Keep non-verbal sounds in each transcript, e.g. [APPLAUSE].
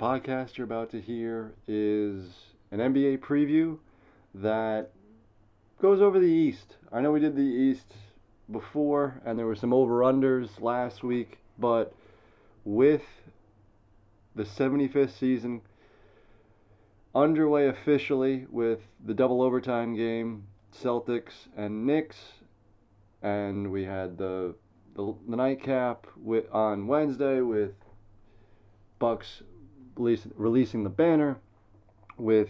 podcast you're about to hear is an NBA preview that goes over the East. I know we did the East before, and there were some over unders last week, but with the 75th season underway officially with the double overtime game, Celtics and Knicks, and we had the the, the nightcap with, on Wednesday with Bucks release, releasing the banner, with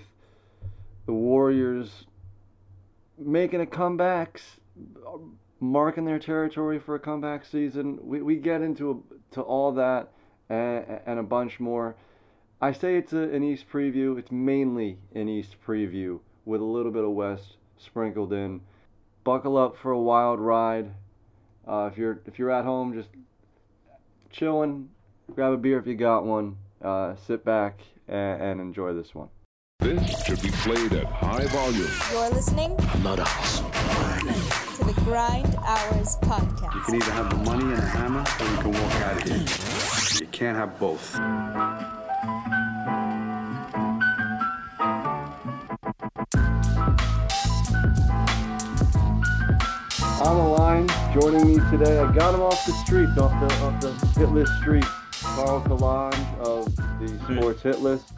the Warriors making a comeback, marking their territory for a comeback season. We, we get into to all that and, and a bunch more. I say it's a, an East preview. It's mainly an East preview with a little bit of West sprinkled in. Buckle up for a wild ride. Uh, if you're if you're at home, just chilling, grab a beer if you got one. Uh, sit back and, and enjoy this one. This should be played at high volume. You're listening not a hustler. to the Grind Hours podcast. You can either have the money and a hammer, or you can walk out of here. You can't have both. On the line, joining me today, I got him off the streets, off the off the hit list street. Carl Kalange of the Sports Hit List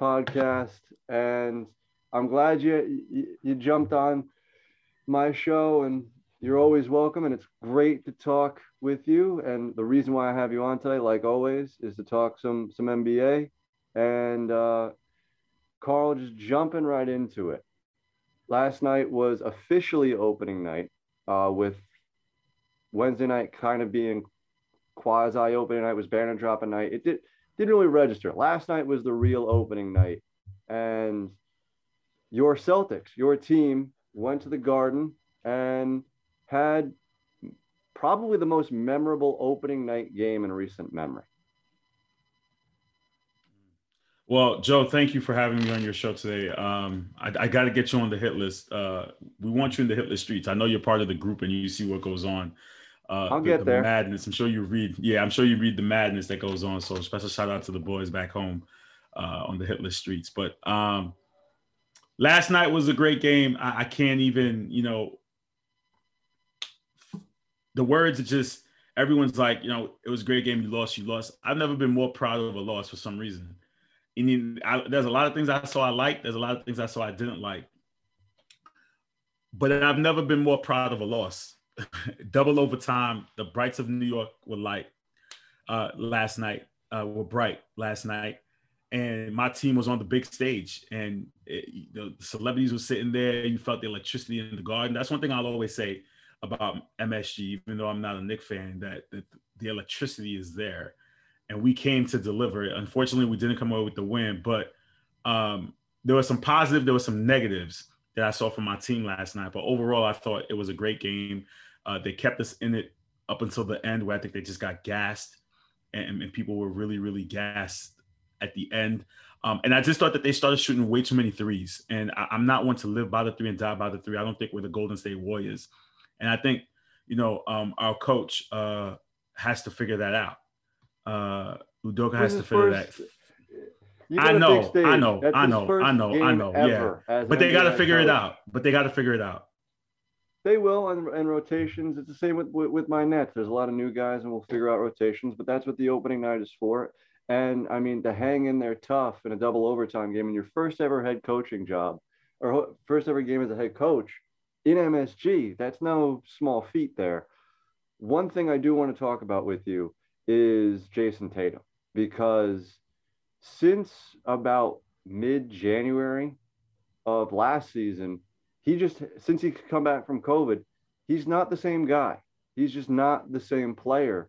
podcast, and I'm glad you, you you jumped on my show, and you're always welcome. And it's great to talk with you. And the reason why I have you on today, like always, is to talk some some NBA. And uh, Carl, just jumping right into it. Last night was officially opening night uh, with Wednesday night kind of being quasi opening night was banner dropping night. It did didn't really register. Last night was the real opening night, and your Celtics, your team, went to the Garden and had probably the most memorable opening night game in recent memory. Well, Joe, thank you for having me on your show today. Um, I, I got to get you on the hit list. Uh, we want you in the hit list streets. I know you're part of the group and you see what goes on. Uh, I'll the- get the there. Madness. I'm sure you read. Yeah, I'm sure you read the madness that goes on. So special shout out to the boys back home uh, on the hit list streets. But um, last night was a great game. I, I can't even, you know, the words are just everyone's like, you know, it was a great game. You lost, you lost. I've never been more proud of a loss for some reason. Mean, I, there's a lot of things I saw I liked. There's a lot of things I saw I didn't like. But I've never been more proud of a loss. [LAUGHS] Double overtime. The Brights of New York were light uh, last night. Uh, were bright last night, and my team was on the big stage, and it, the celebrities were sitting there. You felt the electricity in the garden. That's one thing I'll always say about MSG, even though I'm not a Knick fan. That, that the electricity is there and we came to deliver it. Unfortunately, we didn't come away with the win, but um, there was some positive, there was some negatives that I saw from my team last night. But overall, I thought it was a great game. Uh, they kept us in it up until the end, where I think they just got gassed, and, and people were really, really gassed at the end. Um, and I just thought that they started shooting way too many threes. And I, I'm not one to live by the three and die by the three. I don't think we're the Golden State Warriors. And I think, you know, um, our coach uh, has to figure that out. Uh, Udoka has to figure first- that. I got a know, I know, That's I know, I know, I know, Yeah, But they got to figure it out. But they got to figure it out. They will and, and rotations. It's the same with, with with my Nets. There's a lot of new guys, and we'll figure out rotations. But that's what the opening night is for. And I mean, to hang in there tough in a double overtime game in your first ever head coaching job, or first ever game as a head coach in MSG, that's no small feat there. One thing I do want to talk about with you is Jayson Tatum because since about mid January of last season, he just since he come back from COVID, he's not the same guy. He's just not the same player.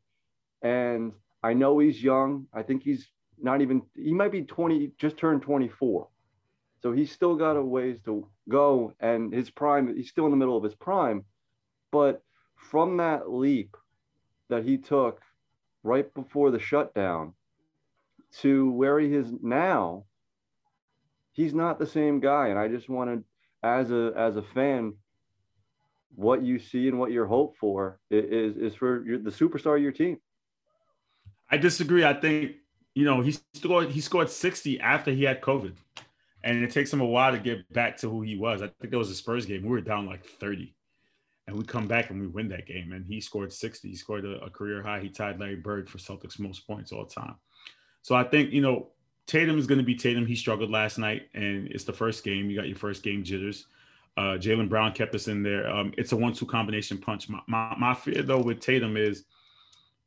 And I know he's young. I think he's not even he might be 20, just turned 24. So he's still got a ways to go and his prime, he's still in the middle of his prime. But from that leap that he took right before the shutdown to where he is now, he's not the same guy. And I just wanted, as a as a fan, what you see and what you're hope for is is for your, the superstar of your team. I disagree. I think you know, he scored he scored 60 after he had COVID. And it takes him a while to get back to who he was. I think there was a Spurs game. We were down like 30. And we come back and we win that game. And he scored 60. He scored a, a career high. He tied Larry Bird for Celtics most points all time. So I think, you know, Tatum is going to be Tatum. He struggled last night, and it's the first game. You got your first game jitters. Uh, Jaylen Brown kept us in there. Um, it's a one-two combination punch. My, my, my fear though with Tatum is,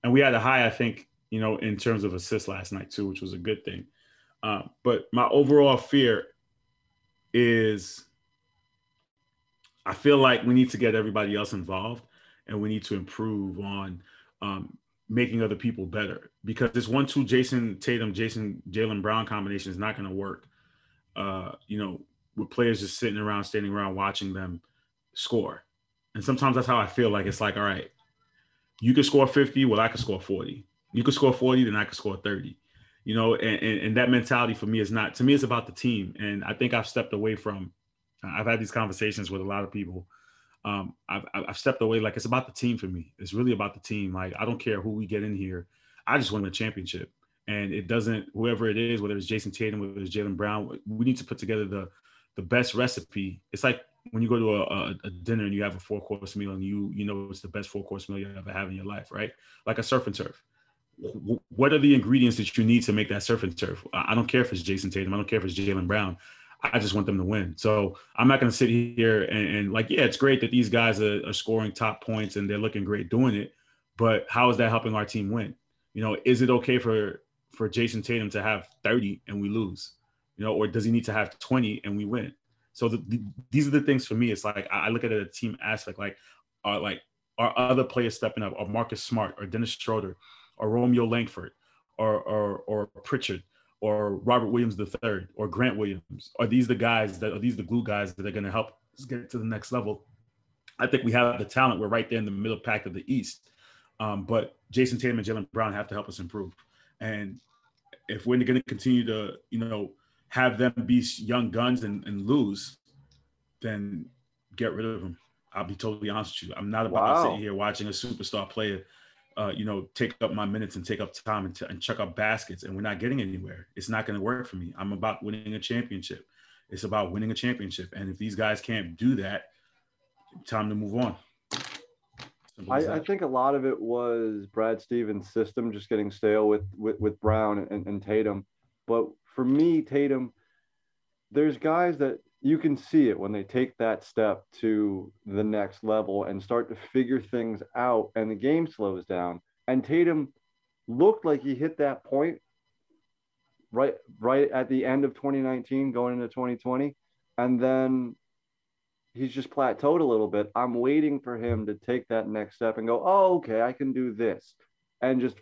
and we had a high, I think, you know, in terms of assists last night too, which was a good thing. Uh, but my overall fear is, I feel like we need to get everybody else involved, and we need to improve on um, making other people better because this one-two Jayson Tatum, Jason Jaylen Brown combination is not going to work. Uh, you know, with players just sitting around, standing around, watching them score. And sometimes that's how I feel. Like it's like, all right, you could score 50, well, I could score 40. You could score 40, then I could score 30. You know, and, and, and that mentality for me is not to me, it's about the team. And I think I've stepped away from I've had these conversations with a lot of people um, I've, I've stepped away. Like it's about the team for me. It's really about the team. Like I don't care who we get in here. I just want a championship. And it doesn't, whoever it is, whether it's Jayson Tatum, whether it's Jaylen Brown, we need to put together the the best recipe. It's like when you go to a, a, dinner and you have a four course meal and you you know it's the best four course meal you ever have in your life, right? Like a surf and turf. What are the ingredients that you need to make that surf and turf? I don't care if it's Jayson Tatum. I don't care if it's Jaylen Brown. I just want them to win. So I'm not going to sit here and, and, like, yeah, it's great that these guys are, are, scoring top points and they're looking great doing it, but how is that helping our team win? You know, is it okay for for Jayson Tatum to have 30 and we lose? You know, or does he need to have 20 and we win? So the, the, these are the things for me. It's like I, look at it a team aspect, like, are like are other players stepping up, Are Marcus Smart, or Dennis Schroeder, or Romeo Langford, or or or Pritchard or Robert Williams III or Grant Williams? Are these the guys that are these the glue guys that are going to help us get to the next level? I think we have the talent. We're right there in the middle pack of the East. Um, but Jayson Tatum and Jaylen Brown have to help us improve. And if we're going to continue to, you know, have them be young guns and, and lose, then get rid of them. I'll be totally honest with you. I'm not about wow. sitting here watching a superstar player uh, you know, take up my minutes and take up time and, t- and chuck up baskets, and we're not getting anywhere. It's not going to work for me. I'm about winning a championship. It's about winning a championship, and if these guys can't do that, time to move on. I, I, think a lot of it was Brad Stevens' system just getting stale with with, with Brown and, and Tatum. But for me, Tatum, there's guys that you can see it when they take that step to the next level and start to figure things out and the game slows down. And tatum looked like he hit that point right right at the end of 2019 going into 2020 and then he's just plateaued a little bit. I'm waiting for him to take that next step and go oh okay i can do this and just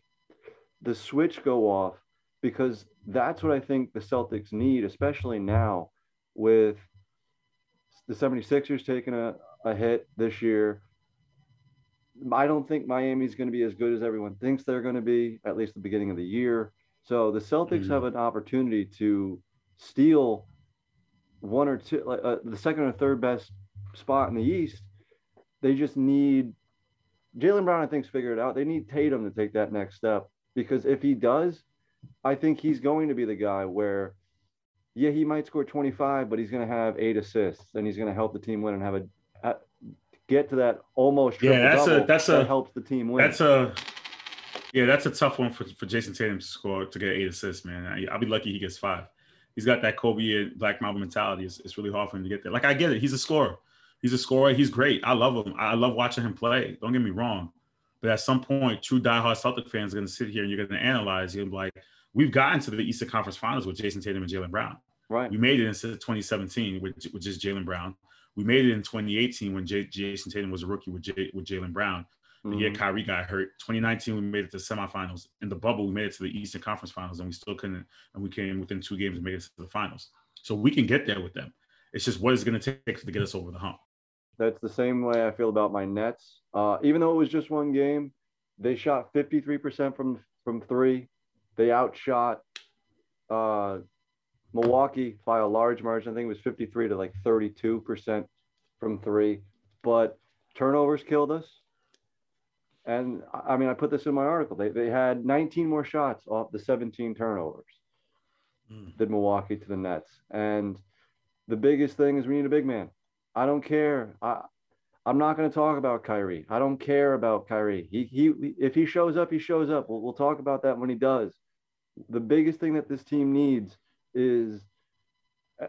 the switch go off because that's what i think the celtics need especially now with the 76ers taking a, a hit this year. I don't think Miami's going to be as good as everyone thinks they're going to be, at least the beginning of the year. So the Celtics mm-hmm. have an opportunity to steal one or two, like uh, the second or third best spot in the East. They just need Jaylen Brown. I think's figured it out. They need Tatum to take that next step because if he does, I think he's going to be the guy where yeah, he might score 25, but he's going to have eight assists and he's going to help the team win and have a, get to that almost yeah. That's a that's that a helps the team win. That's a yeah, that's a tough one for, for Jayson Tatum to score to get eight assists, man. I, will be lucky he gets five. He's got that Kobe and Black Mamba mentality. It's, it's really hard for him to get there. Like I get it, he's a scorer. He's a scorer. He's great. I love him. I love watching him play. Don't get me wrong. But at some point, true diehard Celtic fans are going to sit here and you're going to analyze. You're going to be like, we've gotten to the Eastern Conference Finals with Jayson Tatum and Jaylen Brown. Right. We made it in 2017 with, with just Jaylen Brown. We made it in 2018 when J- Jayson Tatum was a rookie with J- with Jaylen Brown. The mm-hmm. year Kyrie got hurt. 2019, we made it to semifinals. In the bubble, we made it to the Eastern Conference Finals, and we still couldn't. And we came within two games and made it to the finals. So we can get there with them. It's just what is going to take to get us over the hump. That's the same way I feel about my Nets. Uh, even though it was just one game, they shot 53% from from three. They outshot uh, Milwaukee by a large margin. I think it was 53 to like 32% from three. But turnovers killed us. And I mean, I put this in my article. They, they had 19 more shots off the 17 turnovers Mm. than Milwaukee to the Nets. And the biggest thing is we need a big man. I don't care. I, I'm not going to talk about Kyrie. I don't care about Kyrie. He, he, if he shows up, he shows up. We'll, we'll talk about that when he does. The biggest thing that this team needs is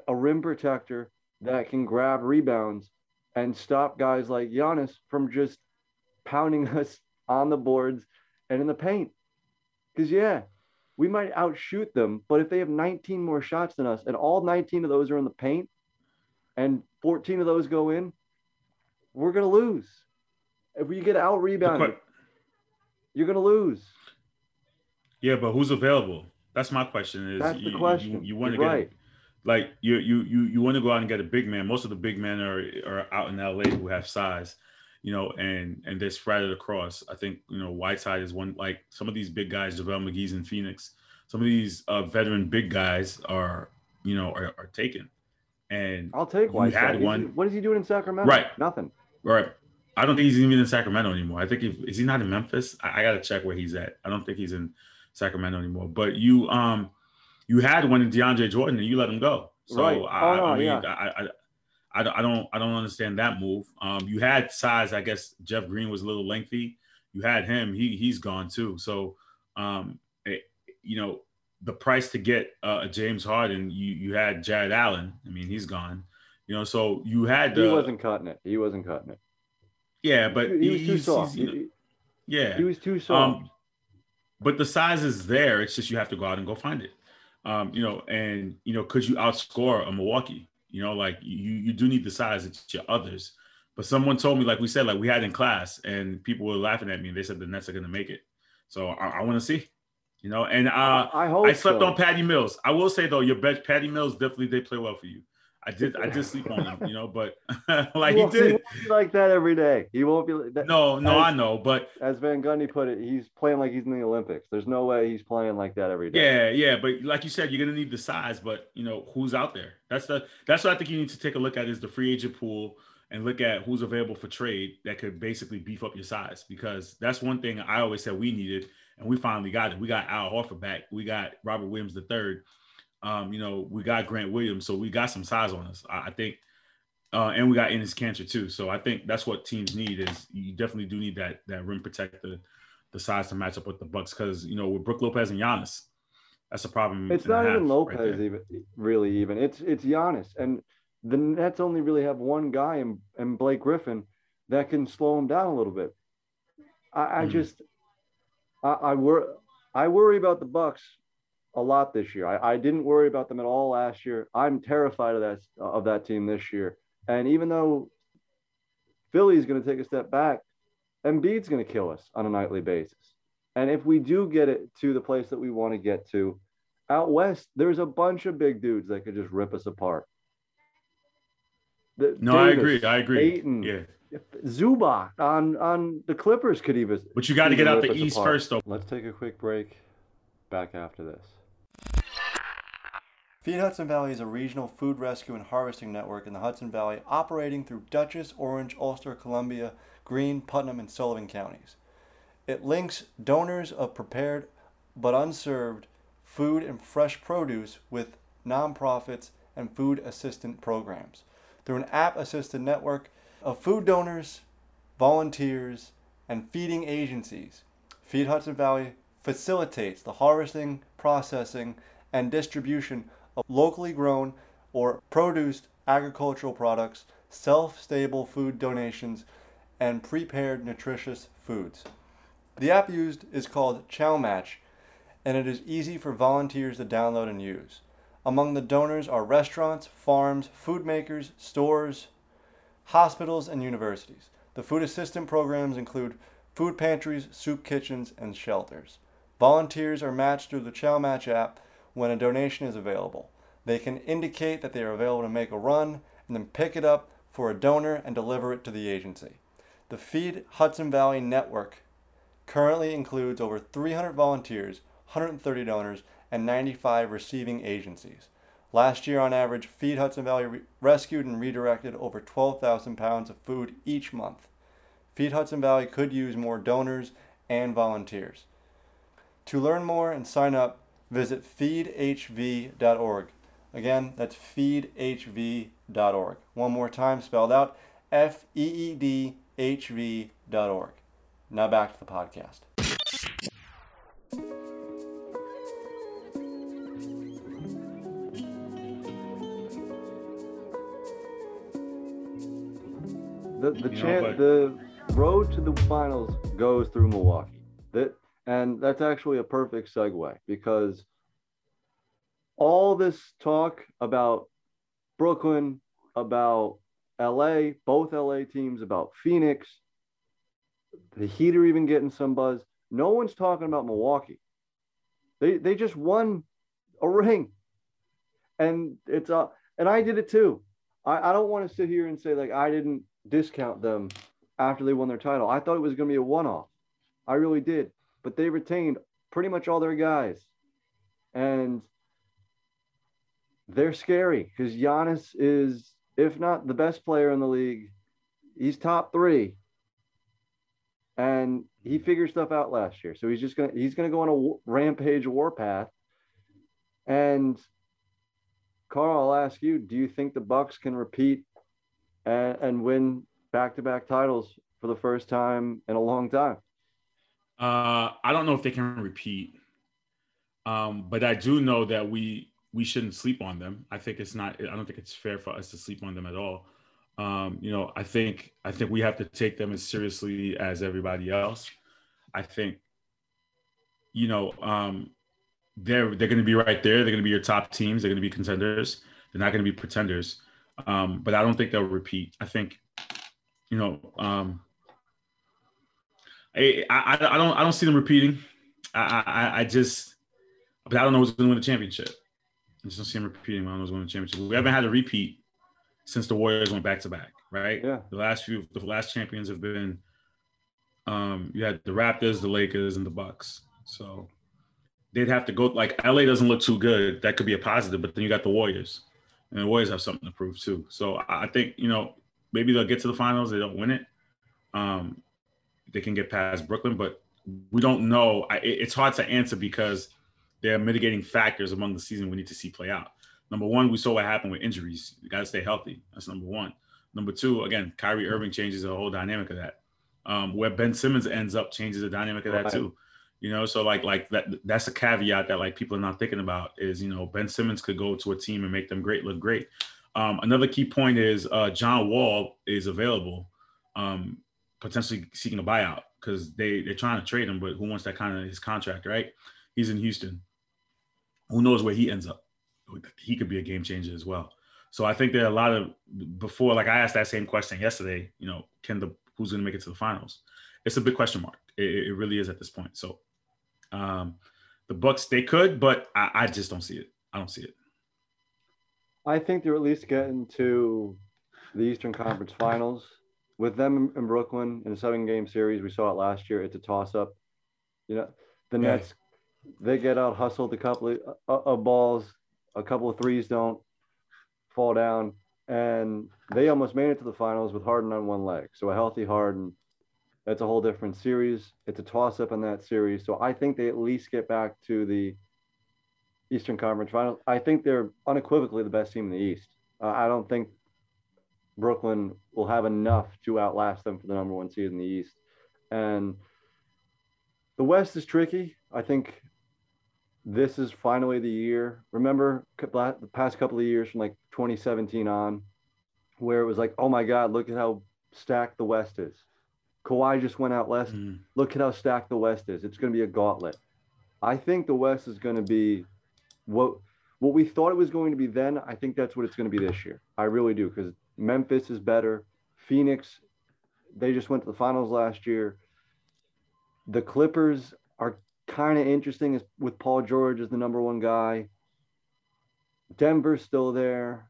a- rim protector that can grab rebounds and stop guys like Giannis from just pounding [LAUGHS] us on the boards and in the paint. Because, yeah, we might outshoot them, but if they have 19 more shots than us and all 19 of those are in the paint and 14 of those go in, we're going to lose. If we get out rebounded, you're going to lose. Yeah, but who's available? That's my question. Is That's the you, question. You, want to get right. like you you you you want to go out and get a big man. Most of the big men are are out in LA who have size, you know, and and they're spread across. I think you know Whiteside is one like some of these big guys, JaVale McGee's in Phoenix. Some of these uh, veteran big guys are you know are, are taken, and I'll take You Whiteside. had one. What is he doing in Sacramento? Right. Nothing. right. I don't think he's even in Sacramento anymore. I think he, is he not in Memphis? I, I got to check where he's at. I don't think he's in Sacramento anymore. But you um you had one in DeAndre Jordan and you let him go. So Right. I, Oh, I mean yeah. I, I I don't- I don't I don't understand that move. Um you had size, I guess Jeff Green was a little lengthy. You had him, he he's gone too. So um it, you know the price to get uh, a James Harden, you you had Jarrett Allen. I mean, he's gone. You know, so you had He wasn't cutting it. He wasn't cutting it. yeah, but he, was too soft. he's, you know, He- yeah, he was too soft. um, but the size is there. It's just you have to go out and go find it. Um, you know, and you know, could you outscore a Milwaukee? You know, like you you do need the size. It's your others. But someone told me, like we said, like we had in class, and people were laughing at me. and They said the Nets are going to make it. So I, I want to see. You know, and uh, I hope I slept so. on Patty Mills. I will say though, your bet Patty Mills definitely did play well for you. I did I did sleep on him, you know, but [LAUGHS] like he won't- did. won't be like that every day. He won't be like that. No, no, As- I know, but As Van Gundy put it, he's playing like he's in the Olympics. There's no way he's playing like that every day. Yeah, yeah, but like you said, you're gonna need the size, but you know who's out there. That's the that's what I think you need to take a look at is the free agent pool and look at who's available for trade that could basically beef up your size because that's one thing I always said we needed and we finally got it. We got Al Horford back. We got Robert Williams the third. Um, you know, we got Grant Williams, so we got some size on us. I, I think, uh, and we got Enes Kanter too. So I think that's what teams need is you definitely do need that that rim protector, the size to match up with the Bucks because you know with Brook Lopez and Giannis, that's a problem. It's not even half right Lopez even really even. It's it's Giannis. And the Nets only really have one guy and in Blake Griffin that can slow him down a little bit. I, I Mhm. just I, I wor I worry about the Bucks a lot this year. I, I didn't worry about them at all last year. I'm terrified of that of that team this year. And even though Philly's going to take a step back, Embiid's going to kill us on a nightly basis. And if we do get it to the place that we want to get to, out west, there's a bunch of big dudes that could just rip us apart. The- No, I agree. I agree. Ayton, Yeah, Zubac on on the Clippers could even. but you got to get out the East apart. first, though. Let's take a quick break. Back after this. Feed Hudson Valley is a regional food rescue and harvesting network in the Hudson Valley operating through Dutchess, Orange, Ulster, Columbia, Greene, Putnam, and Sullivan counties. It links donors of prepared but unserved food and fresh produce with nonprofits and food assistant programs through an app assisted network of food donors, volunteers, and feeding agencies. Feed Hudson Valley facilitates the harvesting, processing, and distribution of locally grown or produced agricultural products, self stable food donations, and prepared nutritious foods. The app used is called Chow Match, and it is easy for volunteers to download and use. Among the donors are restaurants, farms, food makers, stores, hospitals, and universities. The food assistant programs include food pantries, soup kitchens, and shelters. Volunteers are matched through the Chow Match app when a donation is available. They can indicate that they are available to make a run and then pick it up for a donor and deliver it to the agency. The Feed Hudson Valley Network currently includes over 300 volunteers, 130 donors, and 95 receiving agencies. Last year, on average, Feed Hudson Valley re- rescued and redirected over 12,000 pounds of food each month. Feed Hudson Valley could use more donors and volunteers. To learn more and sign up, visit feedhv.org. Again, that's feedhv.org. One more time, spelled out F E E D H V.org. Now back to the podcast. The the You know, chan but- the road to the finals goes through Milwaukee. That and that's actually a perfect segue because all this talk about Brooklyn, about LA, both LA teams, about Phoenix, the Heat are even getting some buzz. No one's talking about Milwaukee. They they just won a ring. And it's a, and I did it too. I, I don't want to sit here and say like I didn't discount them after they won their title. I thought it was going to be a one-off. I really did. But they retained pretty much all their guys. And they're scary because Giannis is, if not the best player in the league, he's top three. And he figured stuff out last year. So he's just gonna he's gonna go on a rampage warpath. And Carl, I'll ask you, do you think the Bucks can repeat and, and win back-to-back titles for the first time in a long time? Uh, I don't know if they can repeat, um, but I do know that we we shouldn't sleep on them. I think it's not. I don't think it's fair for us to sleep on them at all. Um, you know, I think I think we have to take them as seriously as everybody else. I think, you know, um, they're they're going to be right there. They're going to be your top teams. They're going to be contenders. They're not going to be pretenders. Um, but I don't think they'll repeat. I think, you know, um, I, I I don't I don't see them repeating. I I, I just, but I don't know who's going to win the championship. I just don't see them repeating. I don't know who's going to win the championship. We haven't had a repeat since the Warriors went back to back, right? Yeah. The last few, the last champions have been, um, you had the Raptors, the Lakers, and the Bucks. So they'd have to go. Like LA doesn't look too good. That could be a positive, but then you got the Warriors, and the Warriors have something to prove too. So I I think you know maybe they'll get to the finals. They don't win it. Um, they can get past Brooklyn, but we don't know. I, it's hard to answer because there are mitigating factors among the season we need to see play out. Number one, we saw what happened with injuries. You got to stay healthy. That's number one. Number two, again, Kyrie Irving changes the whole dynamic of that. Um, where Ben Simmons ends up changes the dynamic of that Right. too. You know, so like like that that's a caveat that like people are not thinking about is you know Ben Simmons could go to a team and make them great look great. Um, another key point is uh, John Wall is available, um, potentially seeking a buyout because they they're trying to trade him, but who wants that kind of his contract, right? He's in Houston. Who knows where he ends up? He could be a game changer as well. So I think there are a lot of before, like I asked that same question yesterday. You know, can the who's going to make it to the finals? It's a big question mark. It, it really is at this point. So um, the Bucks they could, but I, I just don't see it. I don't see it. I think they're at least getting to the Eastern Conference Finals with them in Brooklyn in a seven-game series. We saw it last year. It's a toss-up. You know, the Yeah. Nets they get out hustled a couple of, uh, of balls, a couple of threes don't fall down, and they almost made it to the finals with Harden on one leg. So a healthy Harden, that's a whole different series. It's a toss-up in that series. So I think they at least get back to the Eastern Conference Finals. I think they're unequivocally the best team in the East. Uh, I don't think Brooklyn will have enough to outlast them for the number one seed in the East. And the West is tricky. I think this is finally the year. Remember the past couple of years from like 2017 on, where it was like, oh my God, look at how stacked the West is. Kawhi just went out last. Mm. Look at how stacked the West is. It's going to be a gauntlet. I think the West is going to be what what we thought it was going to be then. I think that's what it's going to be this year. I really do because Memphis is better. Phoenix, they just went to the finals last year. The Clippers are kind of interesting with Paul George as the number one guy. Denver's still there.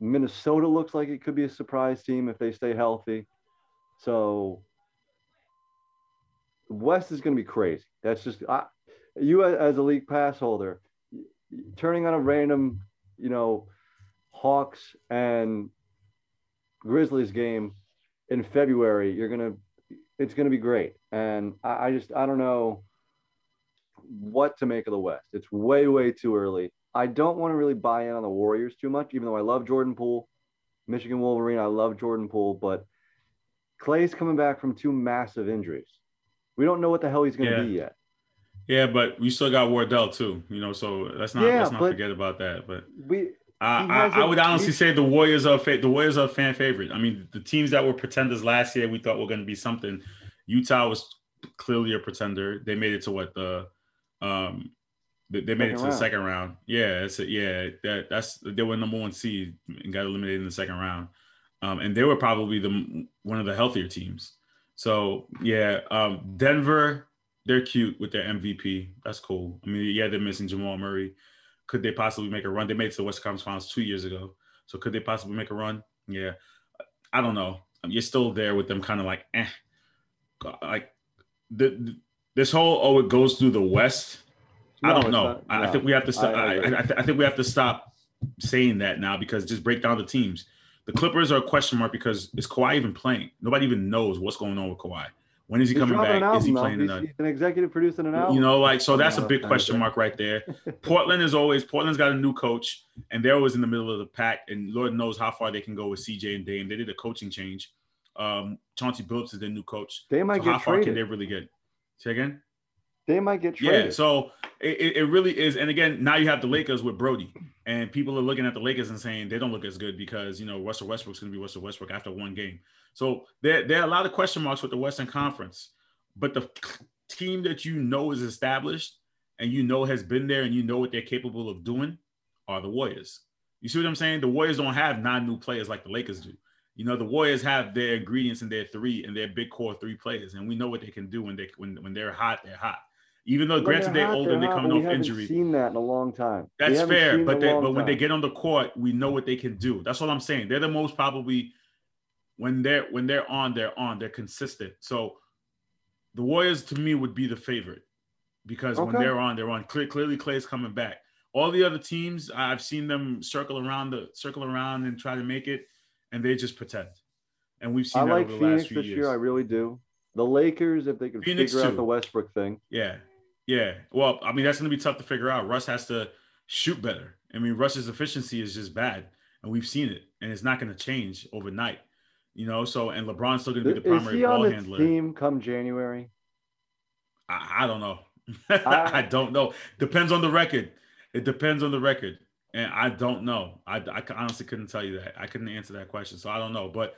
Minnesota looks like it could be a surprise team if they stay healthy. So West is going to be crazy. That's just I, you as a league pass holder, turning on a random, you know, Hawks and Grizzlies game in February. You're gonna it's to be great. And I, I just I don't know what to make of the West. It's way way too early. I don't want to really buy in on the Warriors too much, even though I love Jordan Poole, Michigan Wolverine. I love Jordan Poole, but Clay's coming back from two massive injuries. We don't know what the hell he's going to Yeah. be yet. Yeah, but we still got Wardell too. You know, so let's not Yeah, let's not forget about that. But We I, I, would honestly say the Warriors are fa- the Warriors are fan favorite. I mean, the teams that were pretenders last year, we thought were going to be something. Utah was clearly a pretender. They made it to what the um they, they made it Second to the second round. Yeah, it's a, yeah that that's they were number one seed and got eliminated in the second round. Um, and they were probably the one of the healthier teams. So yeah, um, Denver, they're cute with their MVP. That's cool. I mean, yeah, they're missing Jamal Murray. Could they possibly make a run? They made it to the West Conference Finals two years ago. So could they possibly make a run? Yeah, I don't know. You're still there with them, kind of like, eh. Like the, the- this whole oh, it goes through the West. I don't know. not- I, I think we have to. St- I- I I. I, I, th- I think we have to stop saying that now because just break down the teams. The Clippers are a question mark because is Kawhi even playing? Nobody even knows what's going on with Kawhi. When is he he's coming back? an Is he playing He's, a he's an executive producing an album. you know, like so that's a big question mark right there. [LAUGHS] Portland is always Portland's got a new coach, and they're always in the middle of the pack. And Lord knows how far they can go with CJ and Dame. They did a coaching change. Um, Chauncey Billups is their new coach. they might So how get far can they really get? Say again. They might get traded. Yeah, so it, it- really is. And again, now you have the Lakers with Brodie, and people are looking at the Lakers and saying they don't look as good because you know Russell Westbrook's going to be Russell Westbrook after one game. So there, there are a lot of question marks with the Western Conference, but the team that you know is established and you know has been there and you know what they're capable of doing are the Warriors. You see what I'm saying? The Warriors don't have nine new players like the Lakers do. You know, the Warriors have their ingredients in their three and their big core three players, and we know what they can do when they when when they're hot, they're hot. Even though, granted, they're hot, older and they're coming off haven't injury. Seen that in a long time. That's fair, but they, but when they get on the court, we know what they can do. That's what I'm saying. They're the most probably when they're when they're on, they're on. They're consistent. So the Warriors to me would be the favorite because when they're on, they're on. Clear, clearly, Clay's coming back. All the other teams, I've seen them circle around the circle around and try to make it, and they just pretend. And we've seen I that like over the Phoenix last few this years. year. I really do. The Lakers, if they could Phoenix figure out the Westbrook thing. Yeah. Yeah. Well, I mean, that's going to be tough to figure out. Russ has to shoot better. I mean, Russ's efficiency is just bad, and we've seen it, and it's not going to change overnight. You know, so and LeBron's still going to be the Is primary ball handler. team come January? I, I don't know. [LAUGHS] I, don't know. Depends on the record. It depends on the record, and I don't know. I, I honestly couldn't tell you that. I couldn't answer that question, so I don't know. But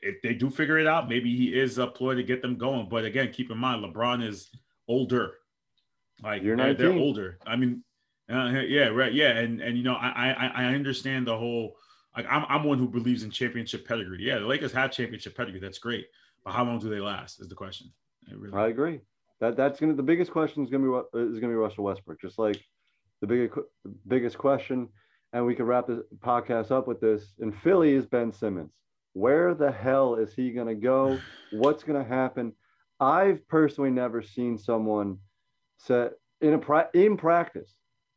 if they do figure it out, maybe he is a ploy to get them going. But again, keep in mind, LeBron is older. Like You're they're, they're older. I mean, uh, yeah, right, yeah, and and you know, I I I understand the whole. Like I'm I'm one who believes in championship pedigree. Yeah, the Lakers have championship pedigree. That's great, but how long do they last? Is the question. Really- I agree. That that's gonna the biggest question is gonna be Ru- is gonna be Russell Westbrook. Just like the biggest biggest question, and we could wrap this podcast up with this. In Philly is Ben Simmons. Where the hell is he gonna go? [SIGHS] What's gonna happen? I've personally never seen someone say in a pra- in practice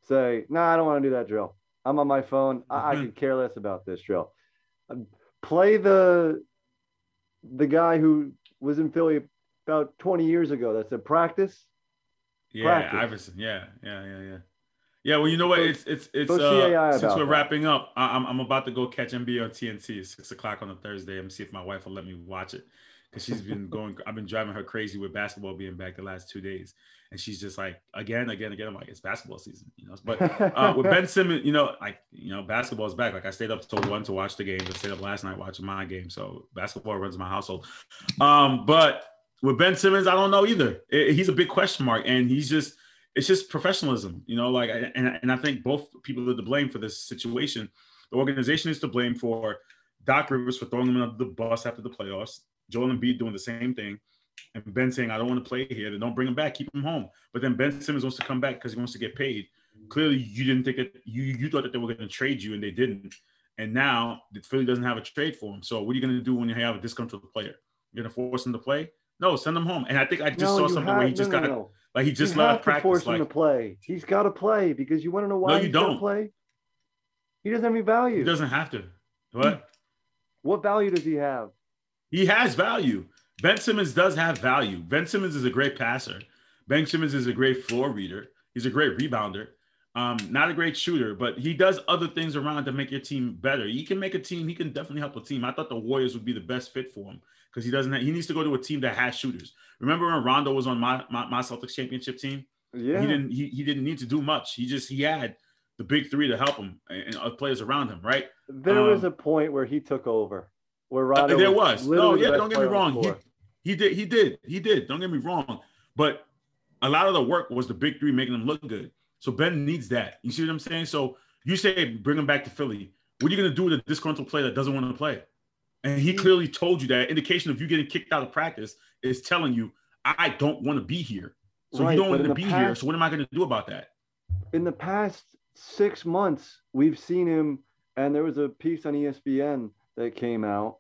say, "No, nah, I don't want to do that drill. I'm on my phone. I, I could care less about this drill." Play the the guy who was in Philly about 20 years ago that said practice. Yeah, practice. Iverson. Yeah, yeah, yeah, yeah. Yeah, well, you know what? It's it's it's uh, since we're that. wrapping up, I, I'm I'm about to go catch NBA on TNT. It's six o'clock on a Thursday. I'm see if my wife will let me watch it because she's been going. I've been driving her crazy with basketball being back the last two days, and she's just like again, again, again. I'm like, it's basketball season, you know. But uh, with Ben [LAUGHS] Simmons, you know, like you know, basketball is back. Like I stayed up till one to watch the game. I stayed up last night watching my game. So basketball runs my household. Um, but with Ben Simmons, I don't know either. I- he's a big question mark, and he's just it's just professionalism, you know. Like, and and I think both people are to blame for this situation. The organization is to blame for Doc Rivers for throwing him under the bus after the playoffs. Joel Embiid doing the same thing, and Ben saying, "I don't want to play here. Then don't bring him back. Keep him home." But then Ben Simmons wants to come back because he wants to get paid. Clearly, you didn't think that you you thought that they were going to trade you, and they didn't. And now the Philly doesn't have a trade for him. So what are you going to do when you have a disgruntled player? You're going to force him to play? No, send him home. And I think I just No, saw something have- where he just no, got no. like he just you left practice. force Like him to play. He's got to play because you want to know why No, you he's got to don't. play. He doesn't have any value. he doesn't have to. What? What value does he have? He has value. Ben Simmons does have value. Ben Simmons is a great passer. Ben Simmons is a great floor reader. He's a great rebounder. Um, not a great shooter, but he does other things around to make your team better. He can make a team. He can definitely help a team. I thought the Warriors would be the best fit for him because he doesn't. Have, he needs to go to a team that has shooters. Remember when Rondo was on my my, my Celtics championship team? Yeah. He didn't. He, he didn't need to do much. He just he had the big three to help him and, and other players around him. Right? There was Um, a point where he took over. Where Uh, there was. No, literally the yeah, don't get me player on the wrong. He, he did, he did, he did. Don't get me wrong. But a lot of the work was the big three making them look good. So Ben needs that. You see what I'm saying? So you say bring him back to Philly. What are you gonna do with a disgruntled player that doesn't want to play? And he clearly told you that indication of you getting kicked out of practice is telling you, I don't want to be here. So Right, you don't want to be here. So what am I gonna do about that? in the past six months, we've seen him, and there was a piece on ESPN that came out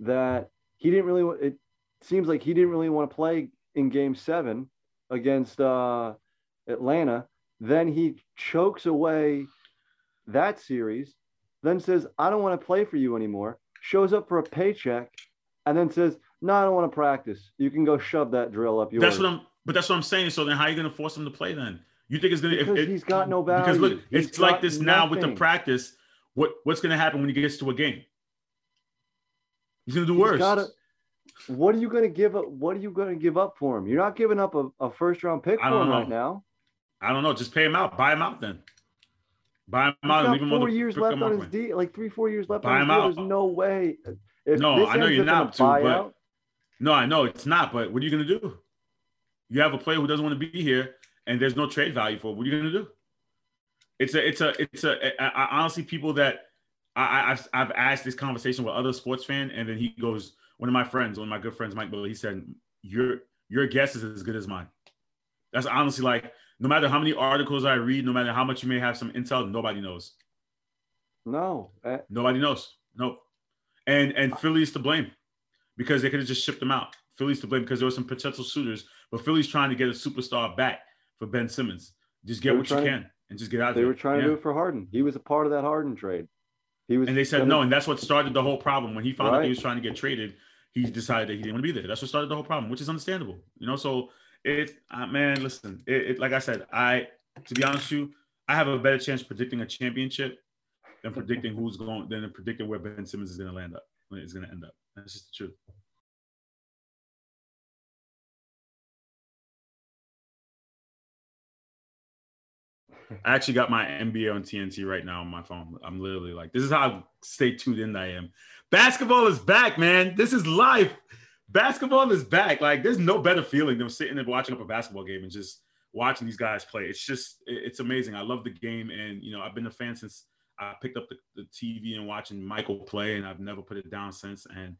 that he didn't really. It seems like he didn't really want to play in Game Seven against uh, Atlanta. Then he chokes away that series, then says, "I don't want to play for you anymore." Shows up for a paycheck, and then says, "No, I don't want to practice. You can go shove that drill up yours." That's what I'm. But that's what I'm saying. So then, how are you going to force him to play then? You think it's going to? Because he's got no value. Because look. He's it's like this now with the practice. What what's going to happen when he gets to a game? He's to do He's worse. gotta- what are you going to give up? What are you to give up for him? You're not giving up a, a first round pick for him know. right now. I don't know. Just pay him out. Buy him out then. Buy him He's out got leave him four the years left on his deal, like three, four years left Buy on his him deal. out. There's no way. If No, I know you're up in a not to, but- buyout, No, I know it's not. But what are you going to do? You have a player who doesn't want to be here, and there's no trade value for. Him. What are you going to do? It's a, it's a, it's a. I, I, honestly, people that I, I've, I've asked this conversation with other sports fan, and then he goes, one of my friends, one of my good friends, Mike Bill, he said, "Your your guess is as good as mine." That's honestly like, no matter how many articles I read, no matter how much you may have some intel, nobody knows. no. Uh, Nobody knows. Nope. And and Philly's to blame because they could have just shipped him out. Philly's to blame because there were some potential suitors, but Philly's trying to get a superstar back for Ben Simmons. Just get what you can and just get out there. They there. were trying Yeah. to do it for Harden. He was a part of that Harden trade. He was, And they said no, and that's what started the whole problem. When he found out he was trying to get traded, he decided that he didn't want to be there. That's what started the whole problem, which is understandable. You know, so it, uh, man, listen, it, it, like I said, I, to be honest with you, I have a better chance predicting a championship than predicting who's going, than predicting where Ben Simmons is going to land up, when it's going to end up. That's just the truth. [LAUGHS] I actually got my NBA on TNT right now on my phone. I'm literally like, this is how stay tuned in I am. Basketball is back, man. This is life. Basketball is back. Like, there's no better feeling than sitting and watching up a basketball game and just watching these guys play. It's just, it's amazing. I love the game, and you know, I've been a fan since I picked up the, the TV and watching Michael play, and I've never put it down since. And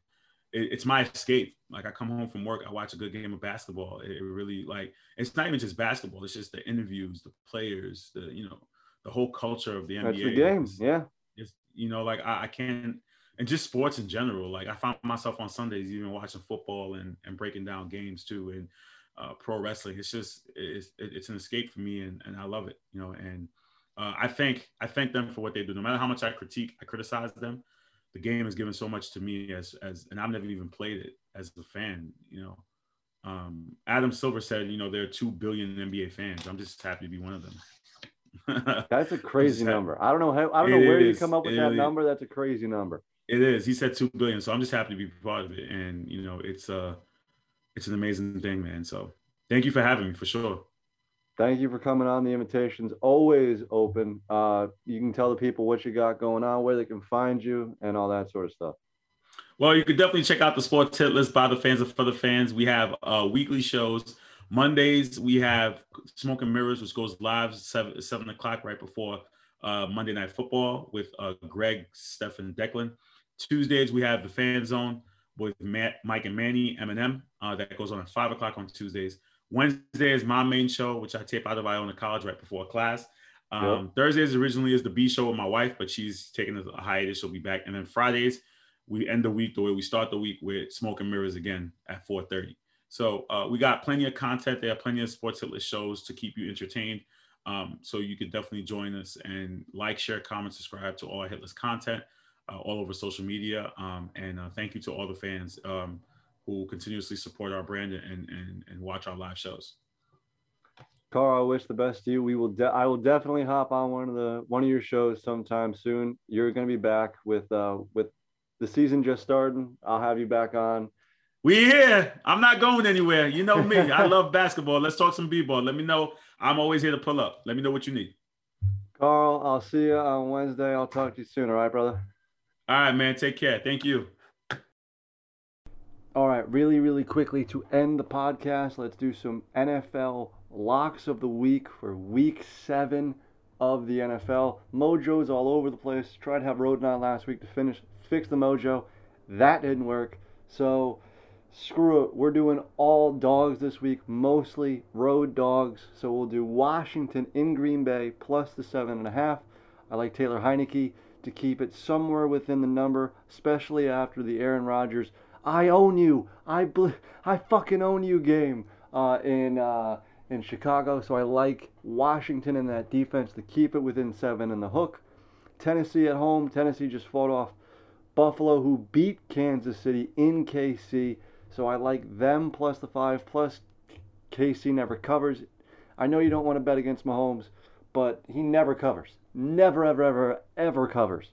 it, it's my escape. Like, I come home from work, I watch a good game of basketball. It, it really like it's not even just basketball. It's just the interviews, the players, the you know, the whole culture of the NBA. That's the game. It's- Yeah. it's you know like I, I can't and just sports in general like i found myself on sundays even watching football and, and breaking down games too and uh, pro wrestling it's just it's, it's an escape for me and, and i love it you know and uh, i thank i thank them for what they do no matter how much i critique i criticize them the game has given so much to me as as and i've never even played it as a fan you know um, adam silver said you know there are 2 billion nba fans i'm just happy to be one of them [LAUGHS] That's a crazy number. I don't know how. I don't know where you come up with It that number. That's a crazy number. It is. He said two billion, so I'm just happy to be part of it. And you know, it's uh it's an amazing thing, man. So thank you for having me for sure. Thank you for coming on. The invitation's always open. Uh, you can tell the people what you got going on, where they can find you, and all that sort of stuff. Well, you can definitely check out the sports hit list by the fans and for the fans. We have uh weekly shows. Mondays we have Smoke and Mirrors, which goes live seven seven o'clock right before uh, Monday Night Football with uh, Greg, Steph, and Declan. Tuesdays we have the Fan Zone with Matt, Mike and Manny, Eminem. Uh, that goes on at five o'clock on Tuesdays. Wednesday is my main show, which I tape out of Iona College right before class. Um, Thursdays originally is the B show with my wife, but she's taking a hiatus. She'll be back. And then Fridays, we end the week the way we start the week with Smoke and Mirrors again at 4:30. So uh, we got plenty of content there, are plenty of sports hit list shows to keep you entertained. Um, so you can definitely join us and like, share, comment, subscribe to all our hit list content uh, all over social media. Um, and uh, thank you to all the fans. Um, who continuously support our brand and and, and watch our live shows. Carl, I wish the best to you. We will. De- I will definitely hop on one of the one of your shows sometime soon. You're going to be back with uh with the season just starting. I'll have you back on. We here. I'm not going anywhere. You know me. I love [LAUGHS] basketball. Let's talk some b-ball. Let me know. I'm always here to pull up. Let me know what you need. Carl, I'll see you on Wednesday. I'll talk to you soon. All right, brother. All right, man. Take care. Thank you. Right, really, really quickly to end the podcast, let's do some NFL locks of the week for week seven of the NFL. Mojo's all over the place. Tried to have Roden on last week to finish fix the mojo. That didn't work. So screw it. We're doing all dogs this week, mostly road dogs. So we'll do Washington in Green Bay plus the seven and a half. I like Taylor Heinicke to keep it somewhere within the number, especially after the Aaron Rodgers I own you, I bl- I fucking own you game uh, in uh, in Chicago. So I like Washington in that defense to keep it within seven in the hook. Tennessee at home. Tennessee just fought off Buffalo, who beat Kansas City in KC. So I like them plus the five. Plus KC never covers. I know you don't want to bet against Mahomes, but he never covers. Never, ever, ever, ever covers.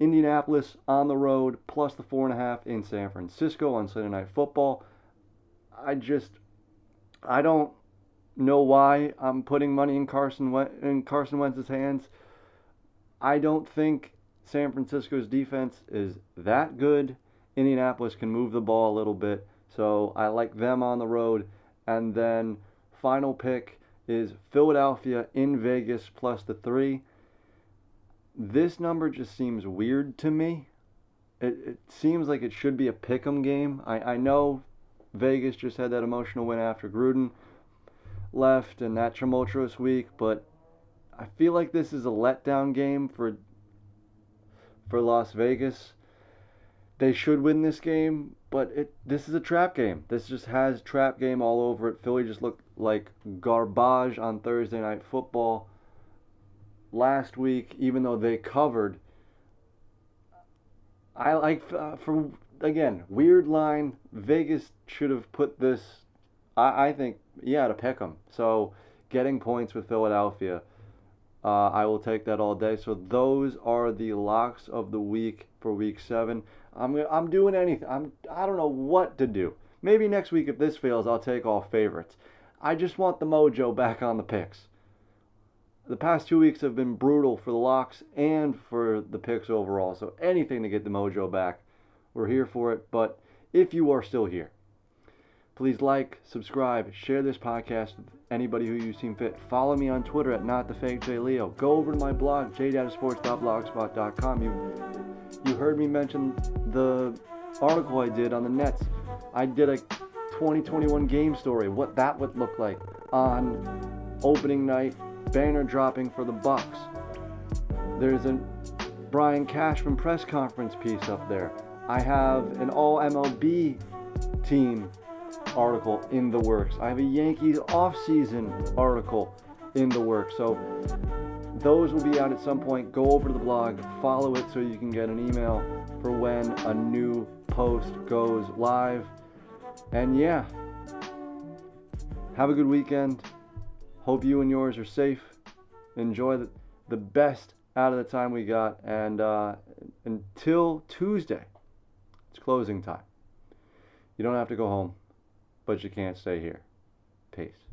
Indianapolis on the road plus the four and a half in San Francisco on Sunday Night Football. I just, I don't know why I'm putting money in Carson in Carson Wentz's hands. I don't think San Francisco's defense is that good. Indianapolis can move the ball a little bit, so I like them on the road. And then final pick is Philadelphia in Vegas plus the three. This number just seems weird to me. It, it seems like it should be a pick 'em game. I, I know Vegas just had that emotional win after Gruden left and that tumultuous week, but I feel like this is a letdown game for for Las Vegas. They should win this game, but it this is a trap game. This just has trap game all over it. Philly just looked like garbage on Thursday night football last week, even though they covered. I like uh, for again weird line. Vegas should have put this. I, I think yeah to pick them. So getting points with Philadelphia. Uh, I will take that all day. So those are the locks of the week for week seven. I'm I'm doing anything. I'm I don't know what to do. Maybe next week if this fails, I'll take all favorites. I just want the mojo back on the picks. The past two weeks have been brutal for the locks and for the picks overall. So anything to get the mojo back, we're here for it. But if you are still here, please like, subscribe, share this podcast with anybody who you seem fit. Follow me on Twitter at NotTheFakeJLeo. Go over to my blog, jdatasports.blogspot.com. You, you heard me mention the article I did on the Nets. I did a 2021 game story, what that would look like on opening night, banner dropping for the Bucks. There's a Brian Cashman press conference piece up there. I have an all MLB team article in the works. I have a Yankees off-season article in the works. So those will be out at some point. Go over to the blog, follow it so you can get an email for when a new post goes live. And yeah, have a good weekend. Hope you and yours are safe. Enjoy the, the best out of the time we got. And uh, until Tuesday, it's closing time. You don't have to go home, but you can't stay here. Peace.